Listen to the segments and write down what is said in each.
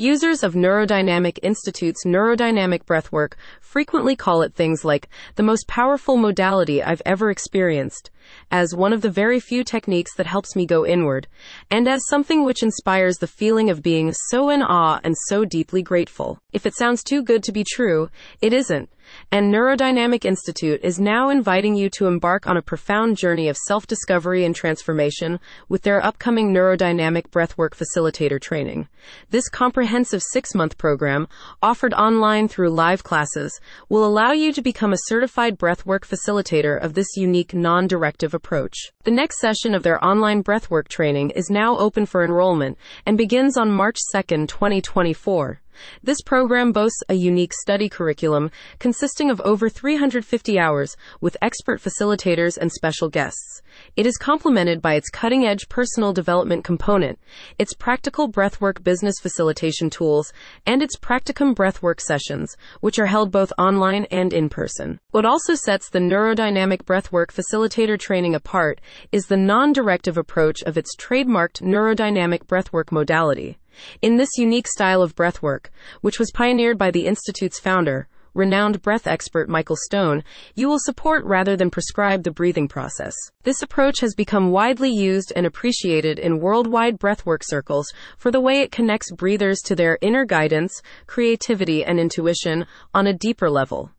Users of Neurodynamic Institute's neurodynamic breathwork frequently call it things like the most powerful modality I've ever experienced, as one of the very few techniques that helps me go inward, and as something which inspires the feeling of being so in awe and so deeply grateful. If it sounds too good to be true, it isn't. And Neurodynamic Institute is now inviting you to embark on a profound journey of self discovery and transformation with their upcoming Neurodynamic Breathwork Facilitator training. This comprehensive six month program, offered online through live classes, will allow you to become a certified breathwork facilitator of this unique non directive approach. The next session of their online breathwork training is now open for enrollment and begins on March 2nd, 2024. This program boasts a unique study curriculum consisting of over 350 hours with expert facilitators and special guests. It is complemented by its cutting edge personal development component, its practical breathwork business facilitation tools, and its practicum breathwork sessions, which are held both online and in person. What also sets the neurodynamic breathwork facilitator training apart is the non directive approach of its trademarked neurodynamic breathwork modality. In this unique style of breathwork, which was pioneered by the Institute's founder, renowned breath expert Michael Stone, you will support rather than prescribe the breathing process. This approach has become widely used and appreciated in worldwide breathwork circles for the way it connects breathers to their inner guidance, creativity, and intuition on a deeper level.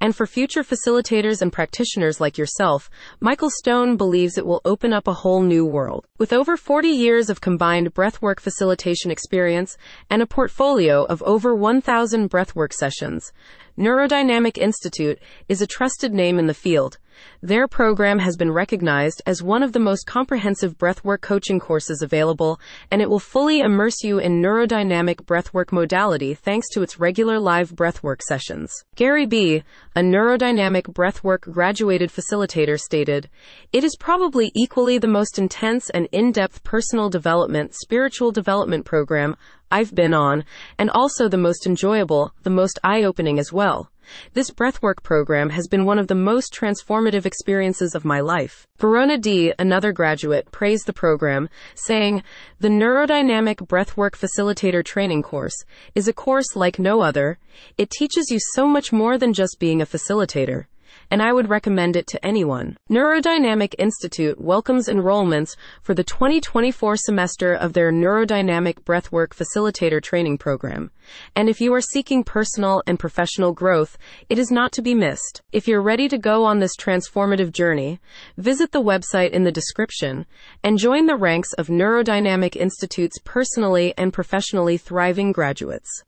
And for future facilitators and practitioners like yourself, Michael Stone believes it will open up a whole new world. With over 40 years of combined breathwork facilitation experience and a portfolio of over 1,000 breathwork sessions, Neurodynamic Institute is a trusted name in the field. Their program has been recognized as one of the most comprehensive breathwork coaching courses available, and it will fully immerse you in neurodynamic breathwork modality thanks to its regular live breathwork sessions. Gary B., a neurodynamic breathwork graduated facilitator, stated, It is probably equally the most intense and in depth personal development, spiritual development program I've been on, and also the most enjoyable, the most eye opening as well. This breathwork program has been one of the most transformative experiences of my life. Verona D., another graduate, praised the program, saying, The Neurodynamic Breathwork Facilitator Training Course is a course like no other. It teaches you so much more than just being a facilitator and I would recommend it to anyone. Neurodynamic Institute welcomes enrollments for the 2024 semester of their Neurodynamic Breathwork Facilitator Training Program. And if you are seeking personal and professional growth, it is not to be missed. If you're ready to go on this transformative journey, visit the website in the description and join the ranks of Neurodynamic Institute's personally and professionally thriving graduates.